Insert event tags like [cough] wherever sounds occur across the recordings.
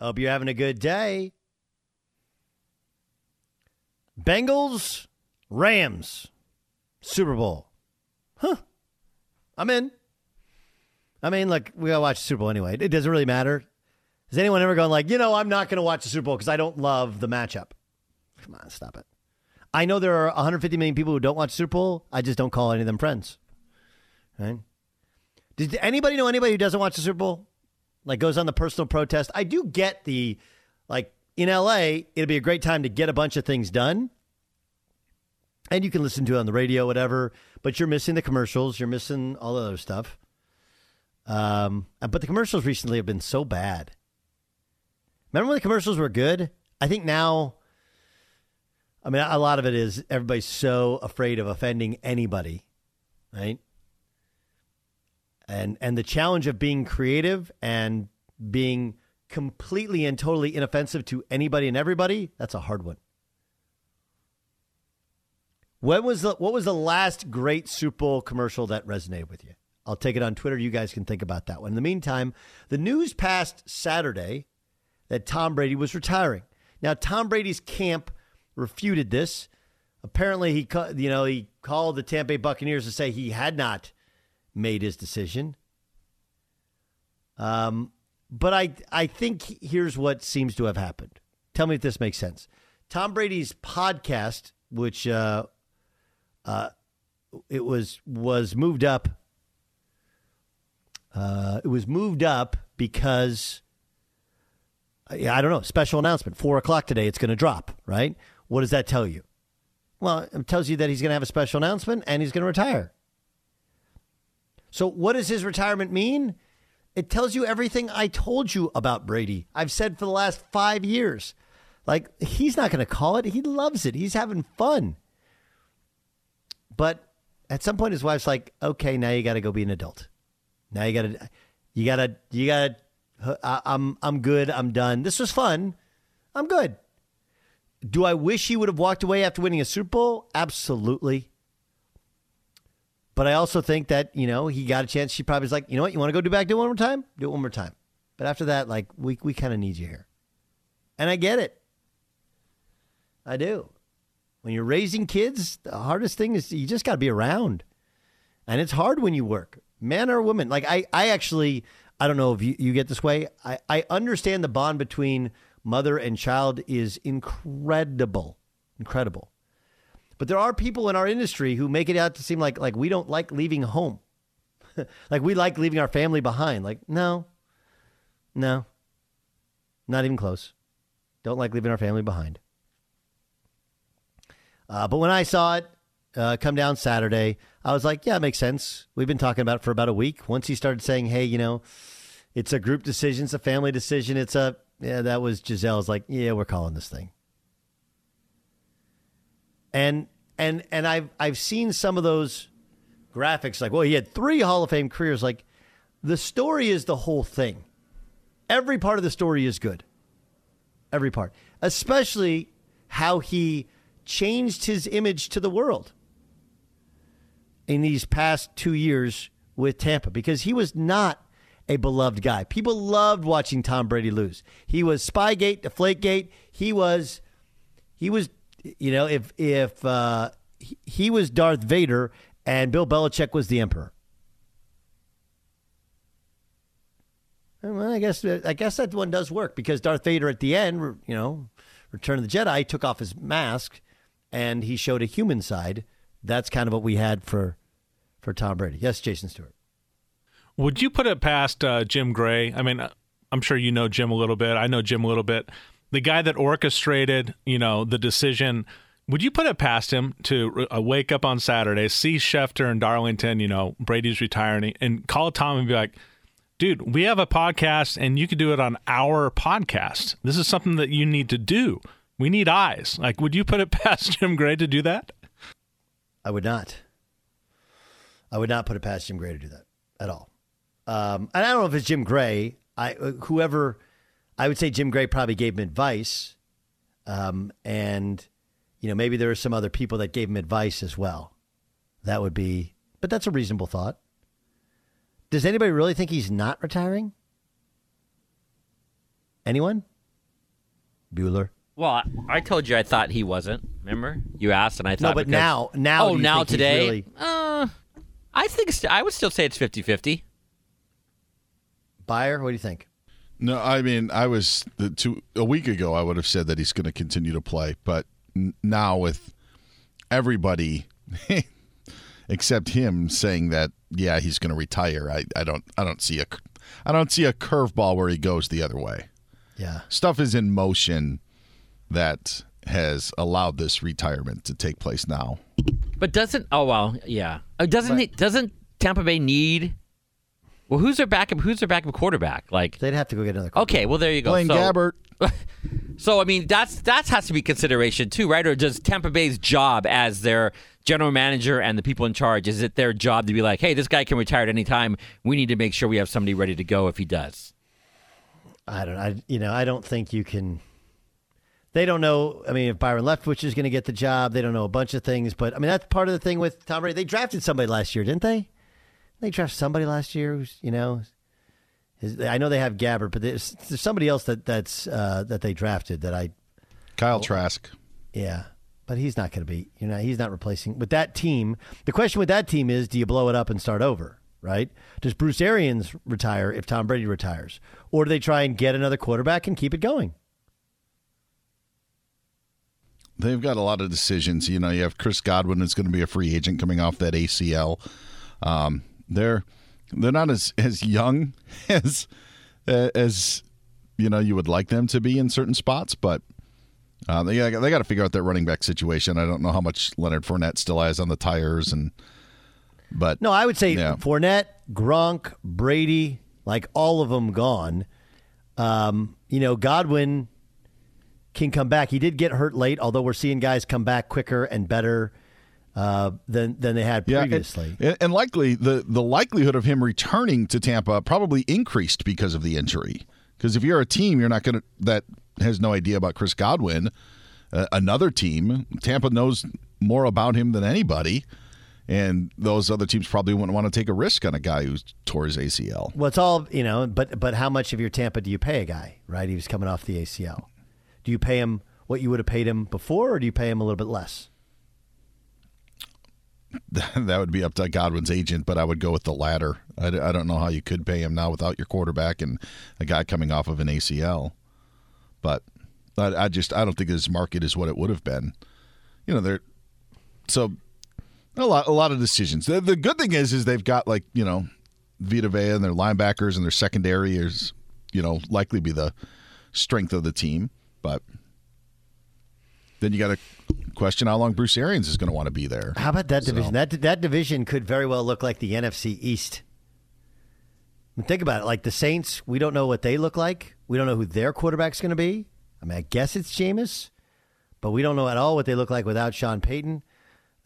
Hope you're having a good day. Bengals, Rams, Super Bowl. Huh. I'm in. I mean, look, we gotta watch the Super Bowl anyway. It doesn't really matter. Has anyone ever gone like, you know, I'm not gonna watch the Super Bowl because I don't love the matchup? Come on, stop it. I know there are 150 million people who don't watch Super Bowl. I just don't call any of them friends. Right? Did anybody know anybody who doesn't watch the Super Bowl? Like goes on the personal protest? I do get the like in LA, it'll be a great time to get a bunch of things done. And you can listen to it on the radio, whatever, but you're missing the commercials, you're missing all the other stuff. Um, but the commercials recently have been so bad. Remember when the commercials were good? I think now I mean, a lot of it is everybody's so afraid of offending anybody, right? And and the challenge of being creative and being completely and totally inoffensive to anybody and everybody, that's a hard one. When was the what was the last great Super Bowl commercial that resonated with you? I'll take it on Twitter. You guys can think about that one. In the meantime, the news passed Saturday that Tom Brady was retiring. Now, Tom Brady's camp refuted this. Apparently, he you know he called the Tampa Bay Buccaneers to say he had not made his decision. Um, but I I think here's what seems to have happened. Tell me if this makes sense. Tom Brady's podcast, which uh, uh, it was was moved up. Uh, it was moved up because I don't know. Special announcement, four o'clock today. It's going to drop, right? What does that tell you? Well, it tells you that he's going to have a special announcement and he's going to retire. So, what does his retirement mean? It tells you everything I told you about Brady. I've said for the last five years. Like, he's not going to call it. He loves it. He's having fun. But at some point, his wife's like, okay, now you got to go be an adult. Now you got to, you got to, you got to, I'm, I'm good. I'm done. This was fun. I'm good. Do I wish he would have walked away after winning a Super Bowl? Absolutely. But I also think that, you know, he got a chance. She probably was like, you know what, you want to go do back, do it one more time? Do it one more time. But after that, like, we, we kind of need you here. And I get it. I do. When you're raising kids, the hardest thing is you just got to be around. And it's hard when you work, man or woman. Like, I, I actually, I don't know if you, you get this way. I, I understand the bond between mother and child is incredible. Incredible. But there are people in our industry who make it out to seem like like we don't like leaving home. [laughs] like we like leaving our family behind. Like, no. No. Not even close. Don't like leaving our family behind. Uh, but when I saw it uh, come down Saturday, I was like, yeah, it makes sense. We've been talking about it for about a week. Once he started saying, hey, you know, it's a group decision, it's a family decision, it's a yeah, that was Gisele's like, yeah, we're calling this thing. And and and I've I've seen some of those graphics like, well, he had three Hall of Fame careers. Like the story is the whole thing. Every part of the story is good. Every part. Especially how he changed his image to the world in these past two years with Tampa because he was not a beloved guy. People loved watching Tom Brady lose. He was Spygate, Deflategate. He was, he was, you know, if if uh, he was Darth Vader and Bill Belichick was the Emperor. Well, I guess I guess that one does work because Darth Vader at the end, you know, Return of the Jedi took off his mask and he showed a human side. That's kind of what we had for for Tom Brady. Yes, Jason Stewart. Would you put it past uh, Jim Gray? I mean, I'm sure you know Jim a little bit. I know Jim a little bit. The guy that orchestrated, you know, the decision. Would you put it past him to uh, wake up on Saturday, see Schefter and Darlington, you know, Brady's retiring, and call Tom and be like, dude, we have a podcast and you could do it on our podcast. This is something that you need to do. We need eyes. Like, would you put it [laughs] past Jim Gray to do that? I would not. I would not put it past Jim Gray to do that at all. Um, and I don't know if it's Jim Gray. I uh, whoever, I would say Jim Gray probably gave him advice, um, and you know maybe there are some other people that gave him advice as well. That would be, but that's a reasonable thought. Does anybody really think he's not retiring? Anyone? Bueller. Well, I, told you I thought he wasn't. Remember, you asked, and I thought. No, but because- now, now, oh, now today. really- Uh, I think st- I would still say it's 50-50. Beyer, what do you think? No, I mean, I was the two a week ago. I would have said that he's going to continue to play, but n- now with everybody [laughs] except him saying that, yeah, he's going to retire. I, I don't, I don't see a, I don't see a curveball where he goes the other way. Yeah. Stuff is in motion that has allowed this retirement to take place now. But doesn't oh well yeah uh, doesn't it doesn't Tampa Bay need well who's their backup who's their backup quarterback like They'd have to go get another. okay well there you go Blaine so, Gabbert. [laughs] so I mean that's that has to be consideration too right or does Tampa Bay's job as their general manager and the people in charge is it their job to be like hey this guy can retire at any time we need to make sure we have somebody ready to go if he does I don't. I you know I don't think you can. They don't know. I mean, if Byron Leftwich is going to get the job, they don't know a bunch of things. But I mean, that's part of the thing with Tom Brady. They drafted somebody last year, didn't they? They drafted somebody last year who's you know. I know they have Gabbert, but there's, there's somebody else that that's uh, that they drafted that I Kyle Trask. yeah. But he's not going to be. You know, he's not replacing with that team. The question with that team is, do you blow it up and start over? Right? Does Bruce Arians retire if Tom Brady retires, or do they try and get another quarterback and keep it going? They've got a lot of decisions. You know, you have Chris Godwin is going to be a free agent coming off that ACL. Um, they're they're not as as young [laughs] as uh, as you know you would like them to be in certain spots, but uh, they they got to figure out that running back situation. I don't know how much Leonard Fournette still has on the tires, and but No, I would say Yeah. Fournette, Gronk, Brady, like all of them gone. Um, you know, Godwin can come back. He did get hurt late, although we're seeing guys come back quicker and better uh, than than they had Yeah, previously. and, and likely the the likelihood of him returning to Tampa probably increased because of the injury. Because if you're a team, you're not going to that has no idea about Chris Godwin. Uh, another team, Tampa knows more about him than anybody, and those other teams probably wouldn't want to take a risk on a guy who tore his ACL. Well, it's all you know, but but how much of your Tampa do you pay a guy? Right, he was coming off the ACL. Do you pay him what you would have paid him before, or do you pay him a little bit less? [laughs] that would be up to Godwin's agent, but I would go with the latter. I, I don't know how you could pay him now without your quarterback and a guy coming off of an ACL. But I, I just I don't think his market is what it would have been. You know, they're so a lot a lot of decisions. The, the good thing is is they've got like you know Vita Vea and their linebackers and their secondary is you know likely be the strength of the team, but. Then you got to question how long Bruce Arians is going to want to be there. How about that So- division? That that division could very well look like the NFC East. I mean, think about it. Like the Saints, we don't know what they look like. We don't know who their quarterback's going to be. I mean, I guess it's Jameis, but we don't know at all what they look like without Sean Payton.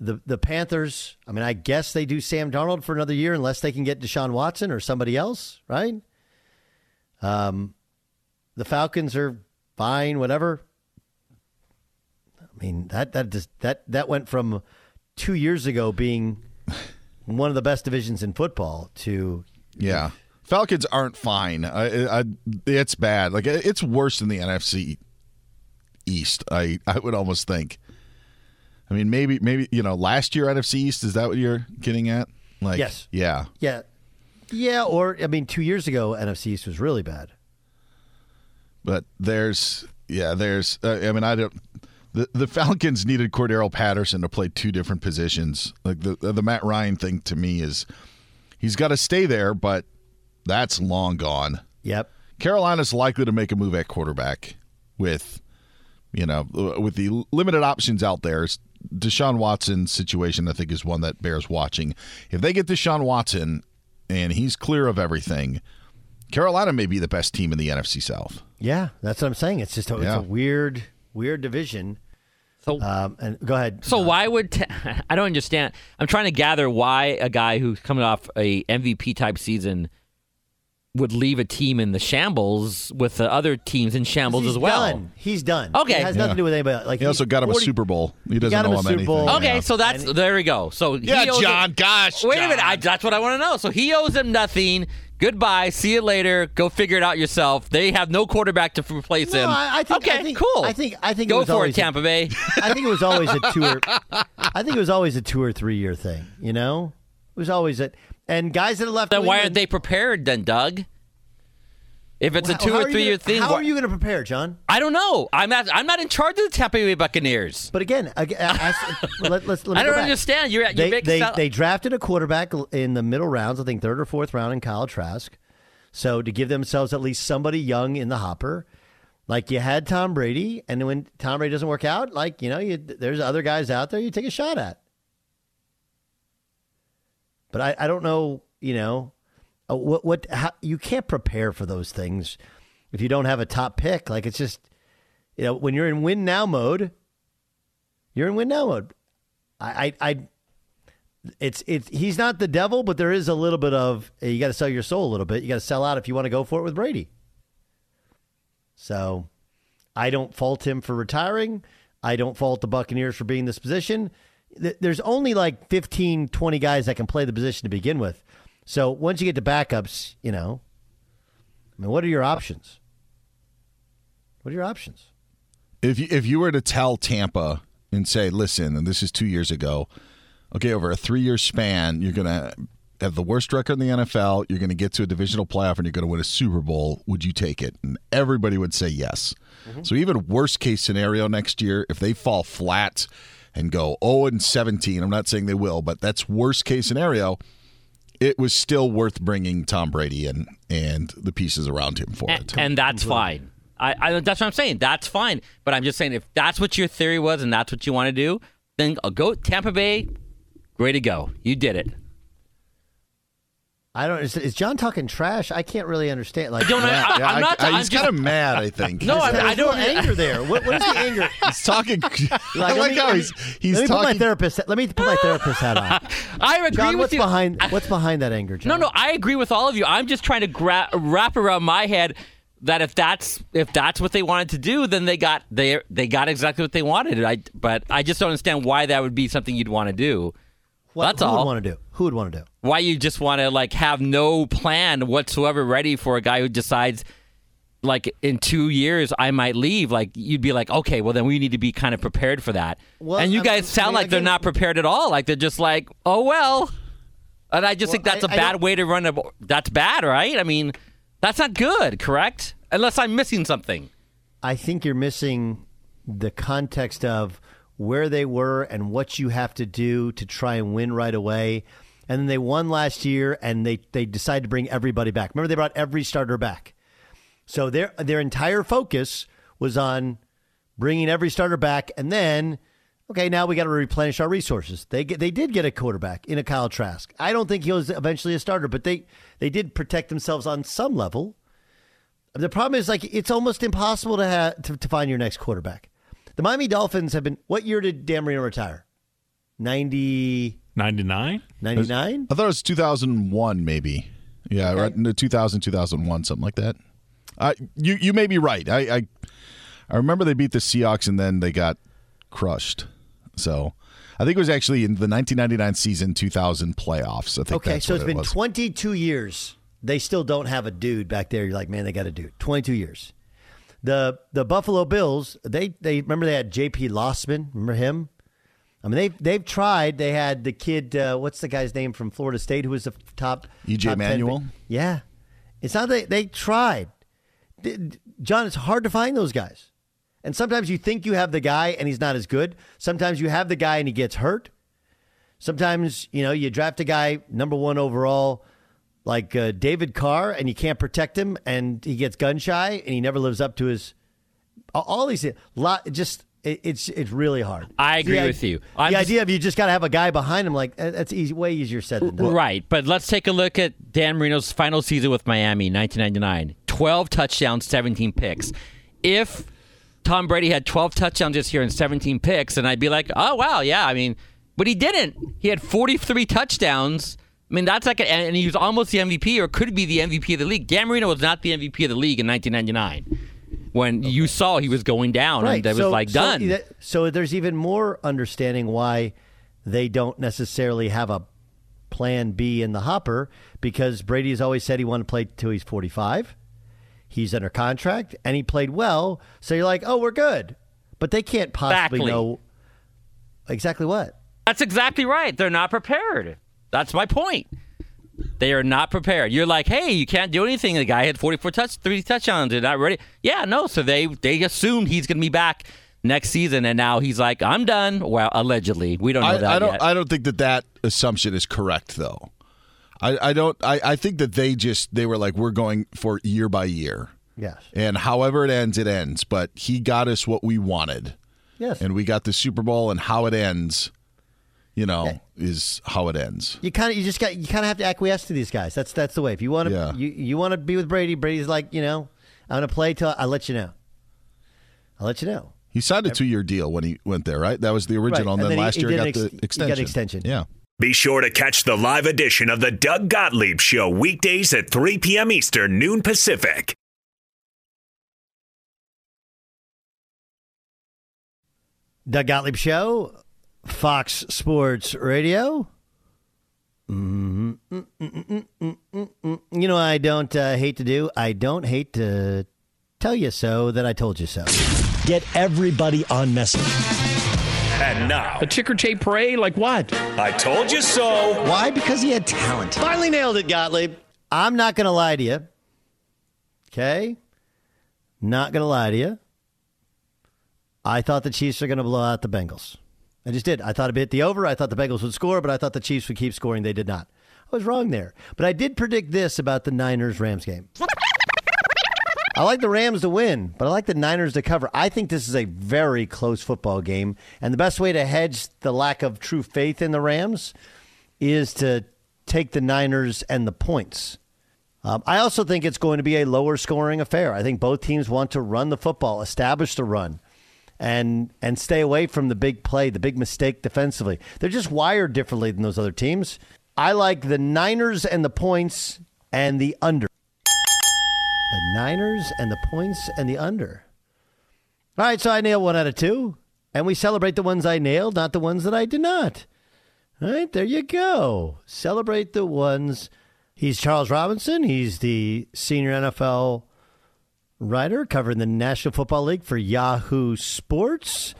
The the Panthers, I mean, I guess they do Sam Darnold for another year unless they can get Deshaun Watson or somebody else, right? Um, the Falcons are fine, whatever. I mean that that just, that that went from two years ago being one of the best divisions in football to Yeah. Falcons aren't fine. I, I, it's bad. Like it's worse than the NFC East. I, I would almost think. I mean, maybe, maybe you know, last year NFC East is that what you're getting at? Like, Yes. yeah. yeah yeah or I mean two years ago NFC East was really bad. But there's, yeah, there's. Uh, I mean, I don't. The, the Falcons needed Cordarrelle Patterson to play two different positions. Like the the Matt Ryan thing to me is, he's got to stay there, but that's long gone. Yep. Carolina's likely to make a move at quarterback with, you know, with the limited options out there. Deshaun Watson's situation, I think, is one that bears watching. If they get Deshaun Watson and he's clear of everything, Carolina may be the best team in the NFC South. Yeah, that's what I'm saying. It's just a, it's a weird, weird division. So Um, and go ahead. So why would t- [laughs] I don't understand? I'm trying to gather why a guy who's coming off a MVP type season would leave a team in the shambles with the other teams in shambles He's as well. Done. He's done. Okay. It has nothing Yeah. to do with anybody. Like He also got him 40 a Super Bowl. He doesn't got him know a him Super anything. Bowl. Okay, Yeah. so that's there we go. So Yeah, owes John. him- gosh, Wait a minute, I, that's what I want to know. So he owes him nothing. Goodbye. See you later. Go figure it out yourself. They have no quarterback to replace No, him. I, I think, okay, I think, cool. I think. I think. it go was for it, always a- Tampa Bay. I think it was always a two or. [laughs] I think it was always a two or three year thing. You know, it was always a. And guys that left. then why aren't they prepared then, Doug? If it's a two or three year thing, How are you going to prepare, John? I don't know. I'm not. I'm not in charge of the Tampa Bay Buccaneers. But again, ag- ask, [laughs] let, let's. Let me I don't understand. You're, you're They making they, they drafted a quarterback in the middle rounds. I think third or fourth round in Kyle Trask. So to give themselves at least somebody young in the hopper, like you had Tom Brady, and when Tom Brady doesn't work out, like you know, you, there's other guys out there you take a shot at. But I, I don't know, you know, uh, what what how, you can't prepare for those things if you don't have a top pick. Like it's just, you know, when you're in win now mode, you're in win now mode. I, I, I it's it's he's not the devil, but there is a little bit of you got to sell your soul a little bit. You got to sell out if you want to go for it with Brady. So, I don't fault him for retiring. I don't fault the Buccaneers for being in this position. There's only like 15, 20 guys that can play the position to begin with. So once you get to backups, you know, I mean, what are your options? What are your options? If you, if you were to tell Tampa and say, listen, and this is two years ago, okay, over a three year span, you're going to have the worst record in the NFL, you're going to get to a divisional playoff, and you're going to win a Super Bowl, would you take it? And everybody would say yes. Mm-hmm. So even worst case scenario next year, if they fall flat and go 0 and 17, I'm not saying they will, but that's worst case scenario. It was still worth bringing Tom Brady and and the pieces around him for and, it. and that's fine. I, I that's what I'm saying. That's fine. But I'm just saying if that's what your theory was and that's what you want to do, then I'll go Tampa Bay. Great to go. You did it. I don't. Is, is John talking trash? I can't really understand. Like, don't know- yeah. I- yeah, I'm not- I- I'm he's kind of mad. I think. No, I, There's I don't. anger there. What, what is the anger? [laughs] He's talking. [laughs] I let like me- how let me- he's he's let me put my therapist. Let me put my therapist hat on. [laughs] I agree John, with what's you. behind what's behind that anger, John? No, no, I agree with all of you. I'm just trying to gra- wrap around my head that if that's if that's what they wanted to do, then they got they they got exactly what they wanted. I but I just don't understand why that would be something you'd want to do. What, That's who all. would want to do? Who would want to do? Why you just want to like have no plan whatsoever ready for a guy who decides like in two years I might leave. Like you'd be like, okay, well then we need to be kind of prepared for that. Well, and you I- guys I sound mean, like they're not prepared at all. Like they're just like, oh well. And I just Well, think that's a I- I bad way to run a. That's bad, right? I mean, that's not good, correct? Unless I'm missing something. I think you're missing the context of where they were and what you have to do to try and win right away. And then they won last year, and they they decided to bring everybody back. Remember, they brought every starter back. So their their entire focus was on bringing every starter back, and then okay, now we got to replenish our resources. They get, they did get a quarterback in a Kyle Trask. I don't think he was eventually a starter, but they they did protect themselves on some level. The problem is like it's almost impossible to have to, to find your next quarterback. The Miami Dolphins have been. What year did Dan Marino retire? 90, 99? 99? I thought it was 2001, maybe. Yeah, right into 2000, 2001, something like that. Uh, you you may be right. I, I I remember they beat the Seahawks and then they got crushed. So I think it was actually in the 1999 season 2000 playoffs. I think. Okay, that's so what it's it been was. 22 years. They still don't have a dude back there. You're like, man, they got a dude. 22 years. The the Buffalo Bills, they they remember they had J.P. Losman. Remember him? I mean, they've they've tried. They had the kid. Uh, what's the guy's name from Florida State who was the top? E.J. top 10 Manuel? pick? Yeah, it's not that they tried. John, it's hard to find those guys. And sometimes you think you have the guy and he's not as good. Sometimes you have the guy and he gets hurt. Sometimes, you know, you draft a guy number one overall like uh, David Carr and you can't protect him and he gets gun shy and he never lives up to his all these lot just It, it's it's really hard. I agree The with you. I'm the just- idea of you just got to have a guy behind him, like that's easy, way easier said than done. Right, but let's take a look at Dan Marino's final season with Miami, 1999. 12 touchdowns, 17 picks. If Tom Brady had 12 touchdowns this year and 17 picks, then I'd be like, oh, wow, yeah. I mean, but he didn't. He had 43 touchdowns. I mean, that's like, a, and he was almost the MVP or could be the MVP of the league. Dan Marino was not the MVP of the league in 1999 when you saw he was going down and it was so, like so done. that- So, there's even more understanding why they don't necessarily have a plan B in the hopper because Brady has always said he wanted to play till he's 45. He's under contract and he played well. So you're like, oh, we're good. But they can't possibly Exactly. know exactly what. That's exactly right. They're not prepared. That's my point. They are not prepared. You're like, hey, you can't do anything. The guy had 44 touch, three touchdowns. They're not ready. Yeah, no. So they they assumed he's going to be back next season, and now he's like, I'm done. Well, allegedly, we don't know I, that I don't. yet. I don't think that that assumption is correct, though. I, I don't. I, I think that they just they were like, we're going for year by year, Yes. and however it ends, it ends. But he got us what we wanted, Yes. and we got the Super Bowl, and how it ends, you know, is how it ends. you kind of you just got you kind of have to acquiesce to these guys. That's that's the way. If you want to Yeah. you you want to be with Brady, Brady's like you know I'm gonna play till I let you know. I'll let you know. He signed a two-year deal when he went there, right? That was the original, Right, and then, and then he- last he year did got an the ex- he got extension. extension. Yeah. Be sure to catch the live edition of the Doug Gottlieb Show weekdays at 3 p.m. Eastern, noon Pacific. Doug Gottlieb Show, Fox Sports Radio. Mhm. Mm, mm, mm, mm, mm, mm. You know, what I don't uh, hate to do. I don't hate to tell you so that I told you so. Get everybody on message. And now, A ticker tape parade? Like what? I told you so. Why? Because he had talent. Finally nailed it, Gottlieb. I'm not going to lie to you. Okay? Not going to lie to you. I thought the Chiefs are going to blow out the Bengals. I just did. I thought it'd hit the over. I thought the Bengals would score, but I thought the Chiefs would keep scoring. They did not. I was wrong there. But I did predict this about the Niners Rams game. I like the Rams to win, but I like the Niners to cover. I think this is a very close football game. And the best way to hedge the lack of true faith in the Rams is to take the Niners and the points. Um, I also think it's going to be a lower scoring affair. I think both teams want to run the football, establish the run, and and stay away from the big play, the big mistake defensively. They're just wired differently than those other teams. I like the Niners and the points and the under. The Niners and the points and the under. All right, so I nailed one out of two, and we celebrate the ones I nailed, not the ones that I did not. All right, there you go. Celebrate the ones. He's Charles Robinson. He's the senior NFL writer covering the National Football League for Yahoo Sports.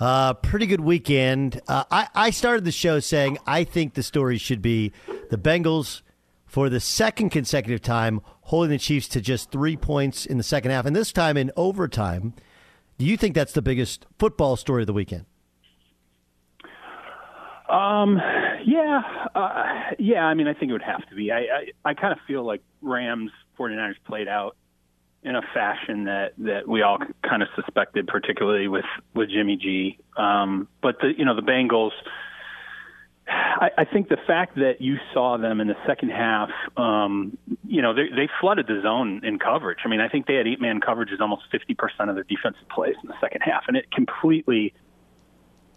Uh, pretty good weekend. Uh, I, I started the show saying I think the story should be the Bengals for the second consecutive time holding the Chiefs to just three points in the second half, and this time in overtime. Do you think that's the biggest football story of the weekend? Um, yeah, uh, yeah. I mean, I think it would have to be. I, I, I kind of feel like Rams 49ers played out in a fashion that that we all kind of suspected, particularly with with Jimmy G. Um, but the you know the Bengals. I, I think the fact that you saw them in the second half, um, you know, they, they flooded the zone in coverage. I mean, I think they had eight man coverages almost 50% of their defensive plays in the second half, and it completely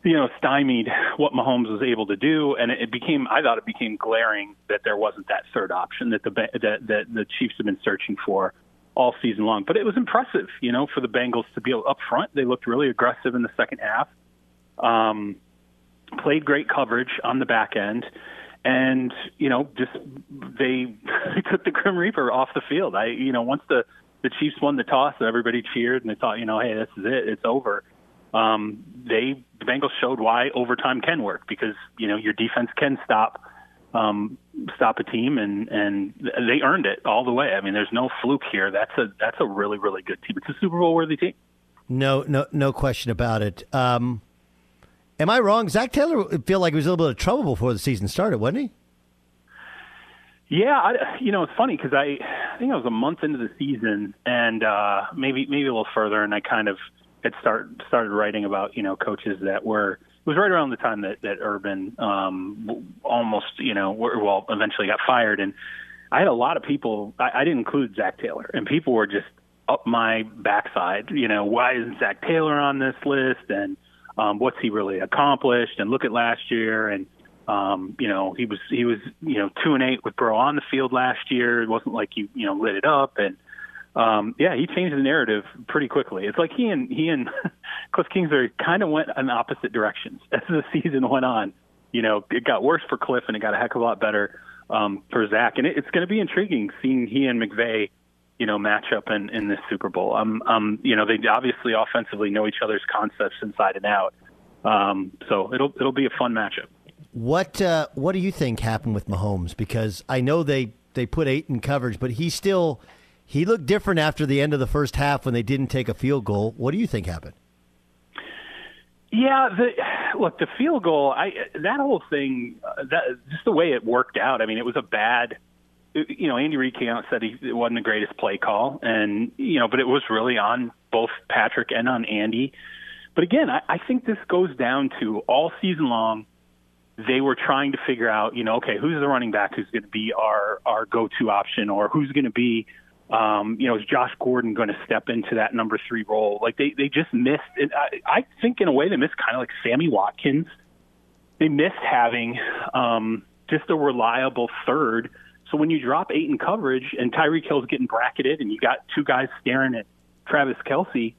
you know, stymied what Mahomes was able to do, and it became. I thought it became glaring that there wasn't that third option that the that that the Chiefs have been searching for all season long. But it was impressive, you know, for the Bengals to be up front. They looked really aggressive in the second half. Um, played great coverage on the back end, and you know, just [laughs] they, took the Grim Reaper off the field. I, you know, once the the Chiefs won the toss, everybody cheered and they thought, you know, hey, this is it, it's over um, they the Bengals showed why overtime can work because you know your defense can stop um, stop a team and and they earned it all the way. I mean, there's no fluke here. That's a that's a really really good team. It's a Super Bowl worthy team. No, no, no question about it. Um, am I wrong? Zac Taylor feel like he was a little bit of trouble before the season started, wasn't he? Yeah, I, you know it's funny because I I think I was a month into the season and uh, maybe maybe a little further, and I kind of had start started writing about you know coaches that were it was right around the time that that Urban um, almost you know well eventually got fired, and I had a lot of people. I, I didn't include Zac Taylor, and people were just up my backside. You know, why isn't Zac Taylor on this list? And um, what's he really accomplished? And look at last year, and um, you know, he was he was you know two and eight with Burrow on the field last year. It wasn't like you you know lit it up, and um, yeah, he changed the narrative pretty quickly. It's like he and he and [laughs] Cliff Kingsbury kind of went in opposite directions [laughs] as the season went on. You know, it got worse for Cliff, and it got a heck of a lot better um, for Zac. And it, it's going to be intriguing seeing he and McVay, you know, match up in, in this Super Bowl. Um, um, you know, they obviously offensively know each other's concepts inside and out. Um, so it'll it'll be a fun matchup. What uh, what do you think happened with Mahomes? Because I know they they put eight in coverage, but he still he looked different after the end of the first half when they didn't take a field goal. What do you think happened? Yeah, the, look, the field goal, I that whole thing, uh, that just the way it worked out. I mean, it was a bad. You know, Andy Reid came out and said he, it wasn't the greatest play call, and you know, but it was really on both Patrick and on Andy. But again, I, I think this goes down to all season long they were trying to figure out, you know, okay, who's the running back who's going to be our our go-to option, or who's going to be, um, you know, is Josh Gordon going to step into that number three role? Like they they just missed. It. I, I think in a way they missed kind of like Sammy Watkins. They missed having um, just a reliable third. So when you drop eight in coverage and Tyreek Hill's getting bracketed, and you got two guys staring at Travis Kelce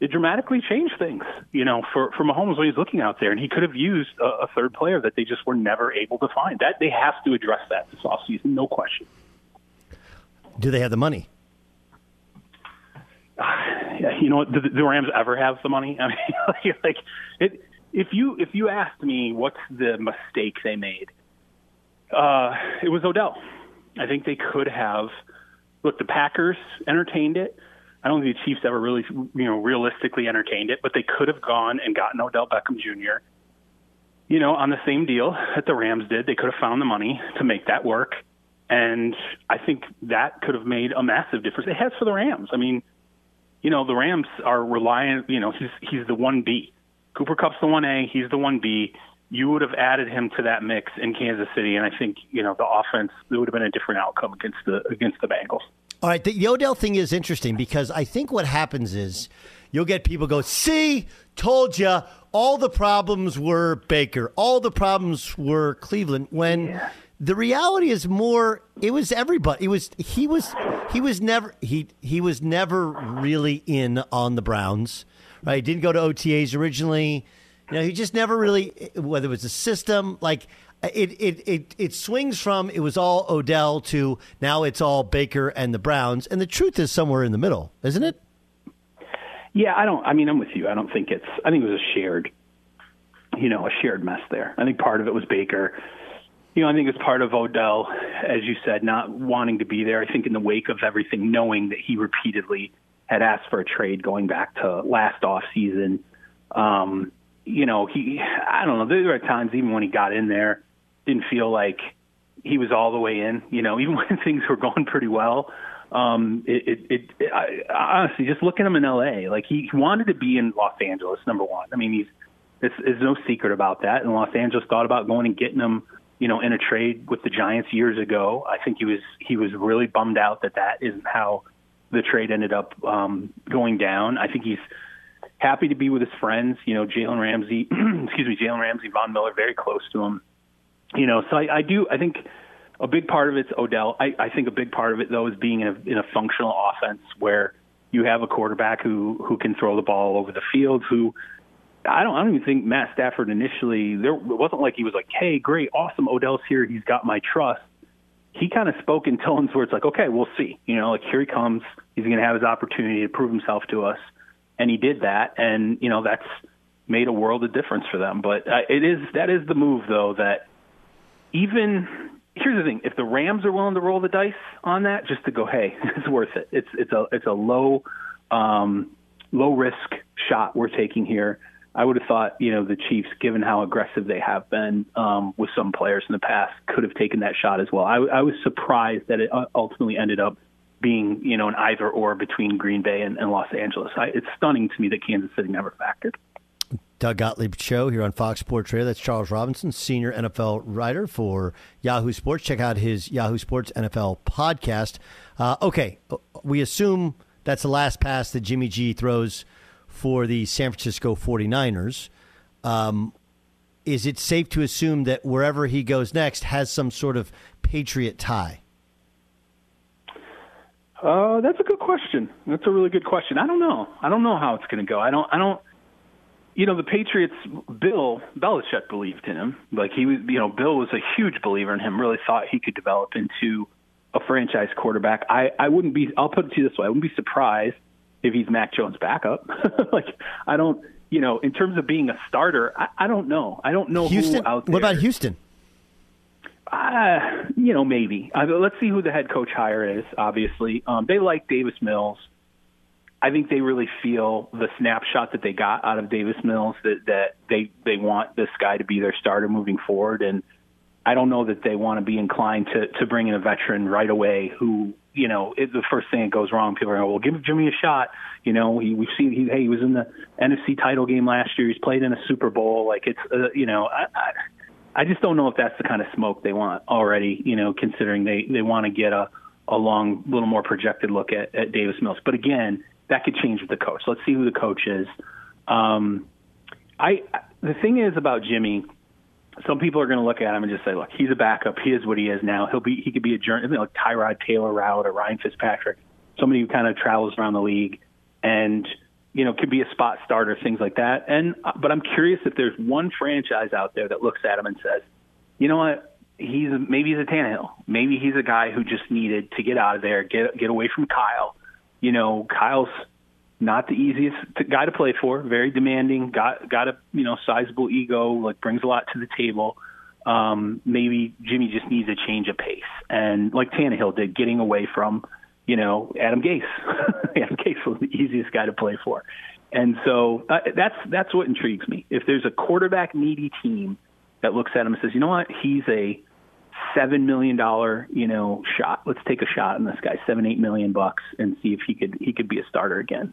it dramatically changed things, you know, for, for Mahomes when he's looking out there. And he could have used a, a third player that they just were never able to find. That They have to address that this offseason, no question. Do they have the money? [sighs] you know, do the Rams ever have the money? [laughs] I mean, like, it, if you if you asked me what's the mistake they made, uh, it was Odell. I think they could have. Look, the Packers entertained it. I don't think the Chiefs ever really, you know, realistically entertained it, but they could have gone and gotten Odell Beckham Jr. You know, on the same deal that the Rams did. They could have found the money to make that work, and I think that could have made a massive difference. It has for the Rams. I mean, you know, the Rams are reliant. You know, he's he's the one B. Cooper Kupp's the one A. He's the one B. You would have added him to that mix in Kansas City, and I think you know the offense. It would have been a different outcome against the against the Bengals. All right, the, the Odell thing is interesting because I think what happens is you'll get people go, "See, told you." All the problems were Baker. All the problems were Cleveland. When yeah. The reality is more, it was everybody. It was he was he was never he he was never really in on the Browns. Right? He didn't go to OTAs originally. You know, he just never really whether it was a system like it, it, it, it swings from it was all Odell to now it's all Baker and the Browns. And the truth is somewhere in the middle, isn't it? Yeah, I don't. I mean, I'm with you. I don't think it's. I think it was a shared, you know, a shared mess there. I think part of it was Baker. You know, I think it's part of Odell, as you said, not wanting to be there. I think in the wake of everything, knowing that he repeatedly had asked for a trade going back to last off season. Um, you know, he. I don't know. There were times even when he got in there didn't feel like he was all the way in. You know, [laughs] even when things were going pretty well, um, it, it, it, I, honestly just look at him in L.A. Like he wanted to be in Los Angeles, number one. I mean, he's it's, there's no secret about that. And Los Angeles thought about going and getting him, you know, in a trade with the Giants years ago. I think he was he was really bummed out that that isn't how the trade ended up um, going down. I think he's happy to be with his friends. You know, Jalen Ramsey, [clears throat] excuse me, Jalen Ramsey, Von Miller, very close to him you know, so I, I do. I think a big part of it's Odell. I, I think a big part of it though is being in a, in a functional offense where you have a quarterback who who can throw the ball over the field. Who I don't I don't even think Matt Stafford initially there it wasn't like he was like, hey, great, awesome, Odell's here, he's got my trust. He kind of spoke in tones where it's like, okay, we'll see. You know, like here he comes. He's going to have his opportunity to prove himself to us, and he did that. And you know that's made a world of difference for them. But uh, it is that is the move though that even here's the thing: if the Rams are willing to roll the dice on that, just to go, hey, [laughs] it's worth it. It's it's a it's a low um, low risk shot we're taking here. I would have thought, you know, the Chiefs, given how aggressive they have been um, with some players in the past, could have taken that shot as well. I, I was surprised that it ultimately ended up being you know an either or between Green Bay and, and Los Angeles. I, it's stunning to me that Kansas City never factored. Doug Gottlieb show here on Fox Sports Radio. That's Charles Robinson, senior NFL writer for Yahoo Sports. Check out his Yahoo Sports NFL podcast. Uh, okay, we assume that's the last pass that Jimmy G throws for the San Francisco 49ers. Um, is it safe to assume that wherever he goes next has some sort of Patriot tie? Uh, that's a good question. That's a really good question. I don't know. I don't know how it's going to go. I don't. I don't you know, the Patriots, Bill Belichick believed in him. Like he was, you know, Bill was a huge believer in him. Really thought he could develop into a franchise quarterback. I, I wouldn't be. I'll put it to you this way: I wouldn't be surprised if he's Mac Jones' backup. [laughs] like I don't, you know, in terms of being a starter, I, I don't know. I don't know Houston. who out there. What about Houston? Uh, you know, maybe. Uh, let's see who the head coach hire is. Obviously, um, they like Davis Mills. I think they really feel the snapshot that they got out of Davis Mills that that they they want this guy to be their starter moving forward, and I don't know that they want to be inclined to to bring in a veteran right away who you know it, the first thing that goes wrong, people are going, well, give Jimmy a shot. You know, he, we've seen he hey he was in the NFC title game last year. He's played in a Super Bowl. Like it's uh, you know I, I I just don't know if that's the kind of smoke they want already. You know, considering they they want to get a a long, little more projected look at, at Davis Mills. But again, that could change with the coach. Let's see who the coach is. Um, I the thing is about Jimmy. Some people are going to look at him and just say, "Look, he's a backup. He is what he is now. He'll be. He could be a journey, like Tyrod Taylor route or Ryan Fitzpatrick, somebody who kind of travels around the league and you know could be a spot starter, things like that." And uh, but I'm curious if there's one franchise out there that looks at him and says, "You know what? He's maybe he's a Tannehill. Maybe he's a guy who just needed to get out of there, get get away from Kyle." you know, Kyle's not the easiest guy to play for. Very demanding. Got got a you know sizable ego. Like brings a lot to the table. Um, maybe Jimmy just needs a change of pace, and like Tannehill did, getting away from you know Adam Gase. [laughs] Adam Gase was the easiest guy to play for, and so uh, that's that's what intrigues me. If there's a quarterback needy team that looks at him and says, you know what, he's a seven million dollar you know shot. Let's take a shot on this guy, seven eight million bucks, and see if he could he could be a starter again.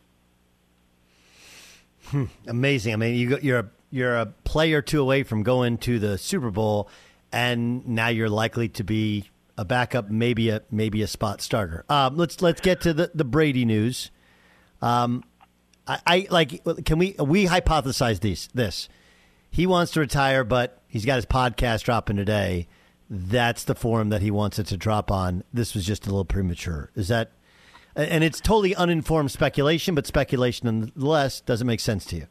Amazing. I mean, you you're a you're a player two away from going to the Super Bowl, and now you're likely to be a backup, maybe a maybe a spot starter. Um, let's let's get to the the Brady news. Um, I, I like. Can we we hypothesize these this? He wants to retire, but he's got his podcast dropping today that's the forum that he wants it to drop on. This was just a little premature. Is that? And it's totally uninformed speculation, but speculation nonetheless doesn't make sense to you.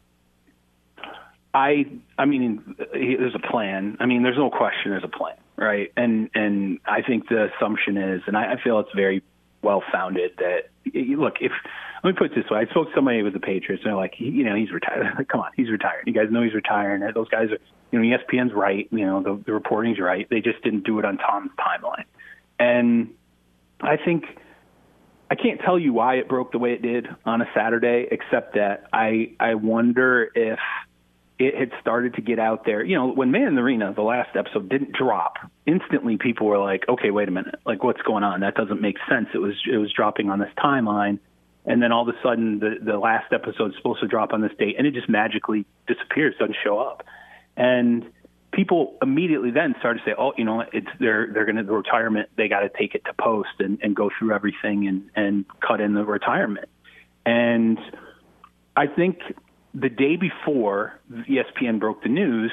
I I mean, there's a plan. I mean, there's no question. There's a plan, right? And and I think the assumption is, and I, I feel it's very well founded that look if let me put it this way. I spoke to somebody with the Patriots, and they're like, you know, he's retired. Like, [laughs] Come on, he's retired. You guys know he's retiring. Those guys are, you know, ESPN's right. You know, the, the reporting's right. They just didn't do it on Tom's timeline. And I think I can't tell you why it broke the way it did on a Saturday, except that I I wonder if it had started to get out there. You know, when Man in the Arena, the last episode didn't drop, instantly people were like, "Okay, wait a minute, like what's going on? That doesn't make sense." It was it was dropping on this timeline, and then all of a sudden the the last episode is supposed to drop on this date, and it just magically disappears, doesn't show up, and people immediately then started to say, "Oh, you know, it's they're they're going to the retirement. They got to take it to post and and go through everything and and cut in the retirement." And I think the day before ESPN broke the news,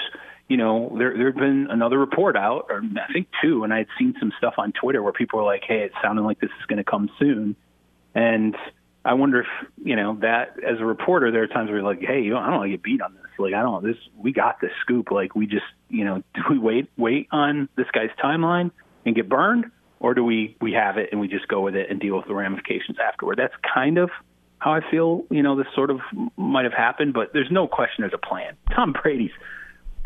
you know, there there had been another report out, or I think two, and I had seen some stuff on Twitter where people were like, "Hey, it's sounding like this is going to come soon," and I wonder if you know that as a reporter, there are times where you're like, "Hey, you know, I don't want to get beat on this. Like, I don't this. We got this scoop. Like, we just, you know, do we wait wait on this guy's timeline and get burned, or do we we have it and we just go with it and deal with the ramifications afterward? That's kind of how I feel. You know, this sort of might have happened, but there's no question there's a plan. Tom Brady's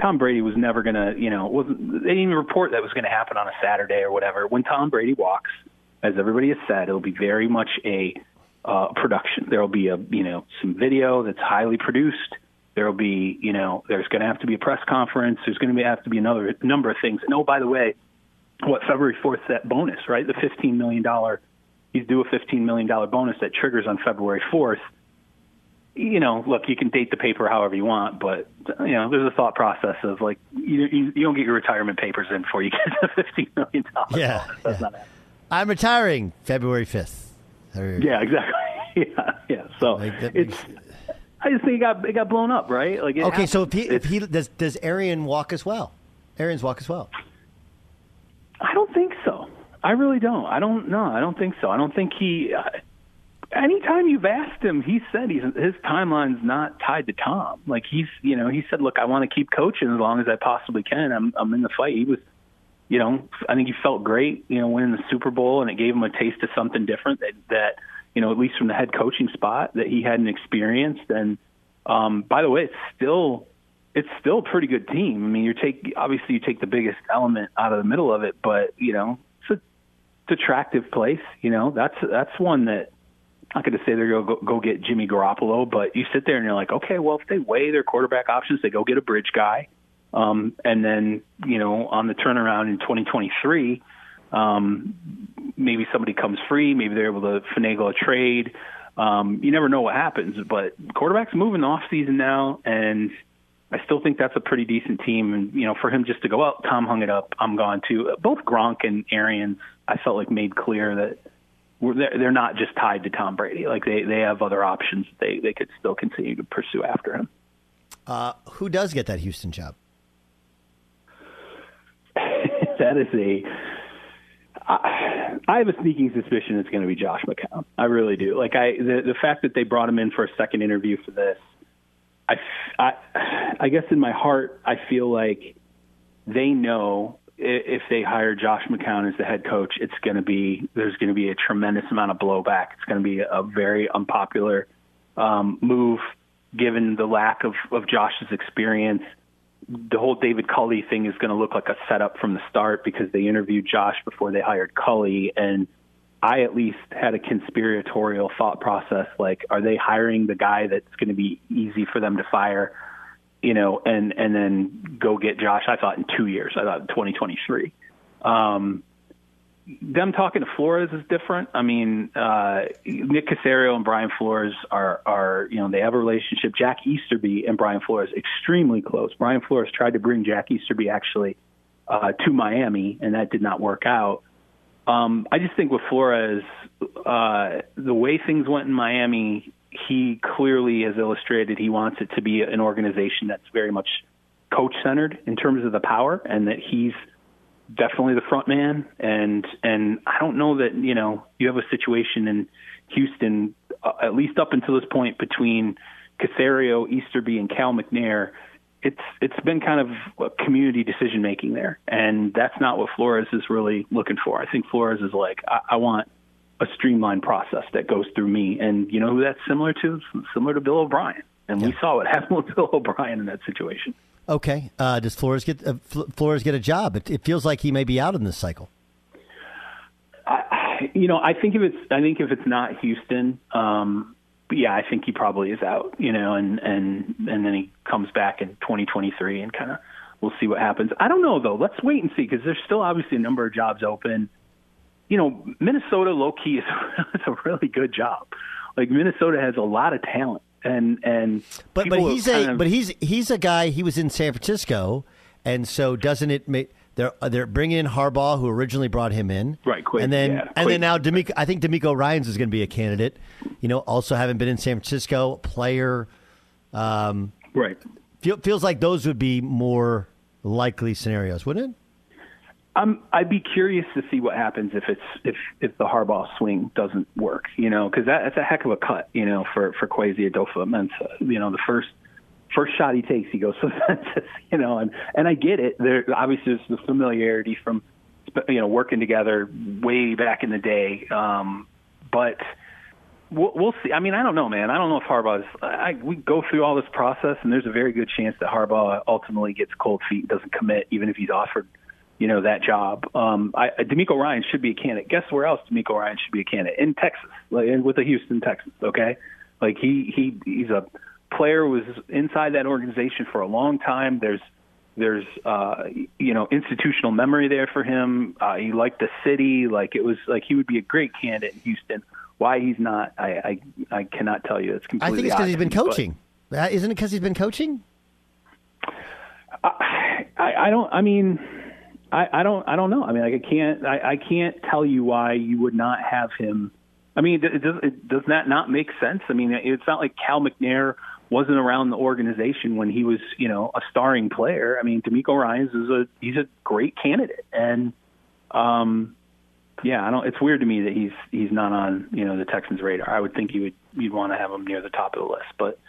Tom Brady was never to, you know, wasn't they didn't even report that was to happen on a Saturday or whatever. When Tom Brady walks, as everybody has said, it'll be very much a uh, production. There will be a you know some video that's highly produced. There will be you know there's going to have to be a press conference. There's going to have to be another number of things. And oh by the way, what February 4th that bonus right? The 15 million dollar he's due a $15 million bonus that triggers on February 4th. You know, look, you can date the paper however you want, but you know, there's a thought process of like you, you, you don't get your retirement papers in before you get the $15 million. Yeah. That's yeah. not happening. I'm retiring February 5th. Yeah, exactly. [laughs] yeah, yeah. So Like, it's. I just think it got it got blown up, right? Like Okay, so if he, if he does, does Arians walk as well? Arians walk as well. I don't think so. I really don't. I don't know. I don't think so. I don't think he. Uh, anytime you've asked him, he said he's his timeline's not tied to Tom. Like he's, you know, he said, "Look, I want to keep coaching as long as I possibly can. I'm, I'm in the fight." He was, you know, I think he felt great, you know, winning the Super Bowl, and it gave him a taste of something different that, that you know, at least from the head coaching spot that he hadn't experienced. And um, by the way, it's still it's still a pretty good team. I mean, you take obviously you take the biggest element out of the middle of it, but you know, it's a it's attractive place. You know, that's that's one that I'm not going to say they're going to go, go get Jimmy Garoppolo, but you sit there and you're like, okay, well, if they weigh their quarterback options, they go get a bridge guy, um, and then you know, on the turnaround in 2023, um, maybe somebody comes free, maybe they're able to finagle a trade. Um, you never know what happens, but quarterbacks moving off season now, and I still think that's a pretty decent team. And you know, for him just to go, out, Tom hung it up, I'm gone too. Both Gronk and Arians, I felt like made clear that they're, they're not just tied to Tom Brady. Like they they have other options. They they could still continue to pursue after him. Uh, who does get that Houston job? That is a. I, have a sneaking suspicion it's going to be Josh McCown. I really do. Like I, the the fact that they brought him in for a second interview for this, I, I, I guess in my heart I feel like they know if they hire Josh McCown as the head coach, it's going to be there's going to be a tremendous amount of blowback. It's going to be a very unpopular um, move given the lack of, of Josh's experience the whole David Culley thing is going to look like a setup from the start because they interviewed Josh before they hired Culley, and I at least had a conspiratorial thought process like, are they hiring the guy that's going to be easy for them to fire, you know, and and then go get Josh? I thought in two years. I thought in 2023. Um, them talking to Flores is different. I mean, uh, Nick Caserio and Brian Flores are, are, you know, they have a relationship. Jack Easterby and Brian Flores extremely close. Brian Flores tried to bring Jack Easterby actually uh, to Miami, and that did not work out. Um, I just think with Flores, uh, the way things went in Miami, he clearly has illustrated he wants it to be an organization that's very much coach centered in terms of the power, and that he's definitely the front man. And and I don't know that you know you have a situation in Houston uh, at least up until this point between Caserio, Easterby and Cal McNair. It's it's been kind of a community decision making there. And that's not what Flores is really looking for. I think Flores is like I, I want a streamlined process that goes through me. And you know who that's similar to? Similar to Bill O'Brien. And we saw what [laughs] happened with Bill O'Brien in that situation. Okay, uh, does Flores get uh, Flores get a job? It, it feels like he may be out in this cycle. I, you know, I think if it's, I think if it's not Houston, um, yeah, I think he probably is out. You know, and and and then he comes back in 2023 and kind of we'll see what happens. I don't know though. Let's wait and see because there's still obviously a number of jobs open. You know, Minnesota low key is it's [laughs] a really good job. Like Minnesota has a lot of talent, and and But but he's a of- but he's he's a guy. He was in San Francisco, and so doesn't it make they're they're bringing in Harbaugh, who originally brought him in, Right, Quinn, and then yeah, and then now DeMeco. I think DeMeco Ryans is going to be a candidate. You know, also having been in San Francisco, player. Um, right. feel, feels like those would be more likely scenarios, wouldn't it? I'm, I'd be curious to see what happens if it's if if the Harbaugh swing doesn't work, you know, because that, that's a heck of a cut, you know, for for Kwesi Adofo-Mensah. You know, the first first shot he takes, he goes [laughs] the you know, and and I get it. There obviously there's the familiarity from you know working together way back in the day, um, but we'll, we'll see. I mean, I don't know, man. I don't know if Harbaugh's. I, we go through all this process, and there's a very good chance that Harbaugh ultimately gets cold feet and doesn't commit, even if he's offered, you know, that job. Um, I, DeMeco Ryan should be a candidate. Guess where else DeMeco Ryan should be a candidate? In Texas, like in- with the Houston Texans. Okay, like he he he's a player who was inside that organization for a long time. There's there's uh, you know institutional memory there for him. Uh, he liked the city. Like it was like he would be a great candidate in Houston. Why he's not, I I, I cannot tell you. It's completely. I think it's because he's been me, but- coaching. Uh, Isn't it because he's been coaching? I, I don't. I mean, I, I don't. I don't know. I mean, like, I can't. I, I can't tell you why you would not have him. I mean, it does. It, does that not make sense? I mean, it's not like Cal McNair wasn't around the organization when he was, you know, a starring player. I mean, DeMeco Ryans is a he's a great candidate, and um, yeah, I don't. It's weird to me that he's he's not on you know the Texans' radar. I would think you would you'd want to have him near the top of the list, but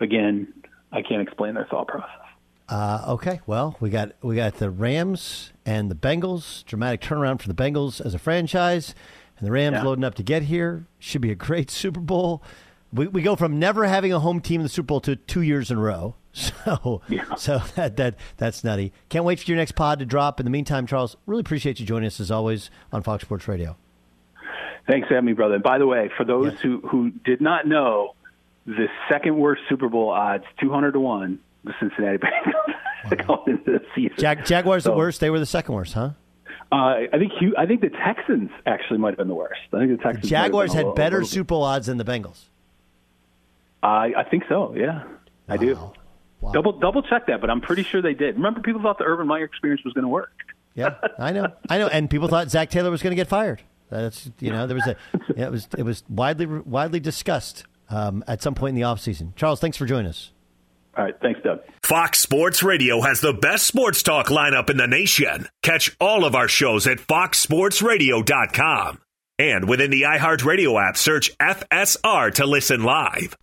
again, I can't explain their thought process. Uh, okay, well, we got we got the Rams and the Bengals. Dramatic turnaround for the Bengals as a franchise, and the Rams Yeah. loading up to get here. Should be a great [laughs] Super Bowl. We we go from never having a home team in the Super Bowl to two years in a row. [laughs] So so that that that's nutty. Can't wait for your next pod to drop. In the meantime, Charles, really appreciate you joining us as always on Fox Sports Radio. Thanks for having me, brother. And by the way, for those who, who did not know, the second worst Super Bowl odds, 200 to 1, the Cincinnati [laughs] Bengals going into the season. Jag- Jaguars the worst. They were the second worst, huh? Uh, I think I think the Texans actually might have been the worst. I think the Texans. have Jaguars had little- better Super Bowl odds than the Bengals. I I think so. Yeah, I do. Double double check that, but I'm pretty sure they did. Remember, people thought the Urban Meyer experience was going to work. Yeah, I know, I know, and people thought Zac Taylor was going to get fired. That's you know there was a [laughs] yeah, it was it was widely widely discussed um, at some point in the offseason. Charles, thanks for joining us. All right, thanks, Doug. Fox Sports Radio has the best sports talk lineup in the nation. Catch all of our shows at foxsportsradio.com. And within the iHeartRadio app, search FSR to listen live.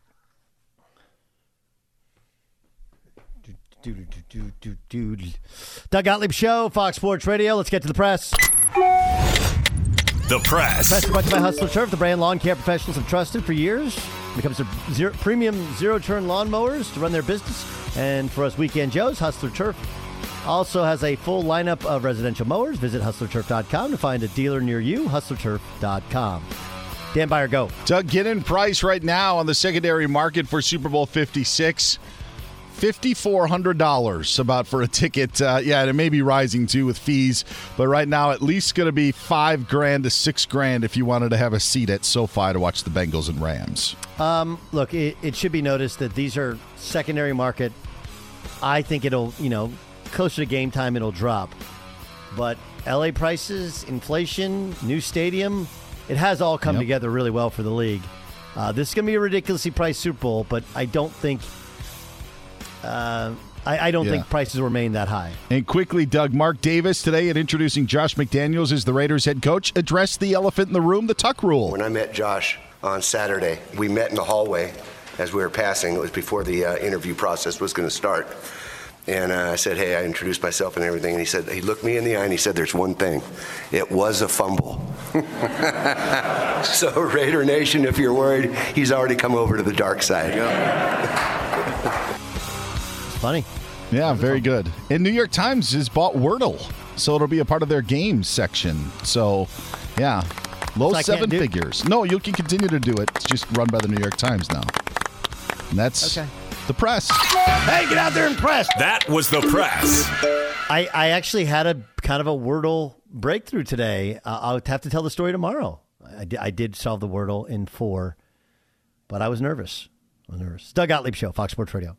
Do, do, do, do, do, do. Doug Gottlieb Show, Fox Sports Radio. Let's get to the press. The press. Press brought to you by Hustler Turf, the brand lawn care professionals have trusted for years. When it comes to zero, premium zero-turn lawnmowers to run their business, and for us weekend Joes, Hustler Turf also has a full lineup of residential mowers. Visit hustlerturf.com to find a dealer near you. Hustlerturf.com. Dan Beyer, go. Doug, get in price right now on the secondary market for Super Bowl 56. $5,400 about for a ticket. Uh, yeah, and it may be rising too with fees, but right now at least going to be five grand to six grand if you wanted to have a seat at SoFi to watch the Bengals and Rams. Um, look, it, it should be noticed that these are secondary market. I think it'll, you know, closer to game time, it'll drop. But LA prices, inflation, new stadium, it has all come Yep. together really well for the league. Uh, this is going to be a ridiculously priced Super Bowl, but I don't think. Uh, I, I don't Yeah. think prices remain that high. And quickly, Doug, Mark Davis today at introducing Josh McDaniels as the Raiders head coach addressed the elephant in the room, the tuck rule. When I met Josh on Saturday, we met in the hallway as we were passing. It was before the uh, interview process was going to start. And uh, I said, hey, I introduced myself and everything. And he said, he looked me in the eye and he said, there's one thing. It was a fumble. [laughs] so, Raider Nation, if you're worried, he's already come over to the dark side. It's funny. Yeah, very good. And New York Times has bought Wordle, so it'll be a part of their games section. So, yeah, low So seven do- figures. No, you can continue to do it. It's just run by the New York Times now. And that's Okay. the press. Hey, get out there and press. That was the press. I, I actually had a kind of a Wordle breakthrough today. Uh, I'll have to tell the story tomorrow. I did, I did solve the Wordle in four, but I was nervous. I was nervous. Doug Gottlieb Show, Fox Sports Radio.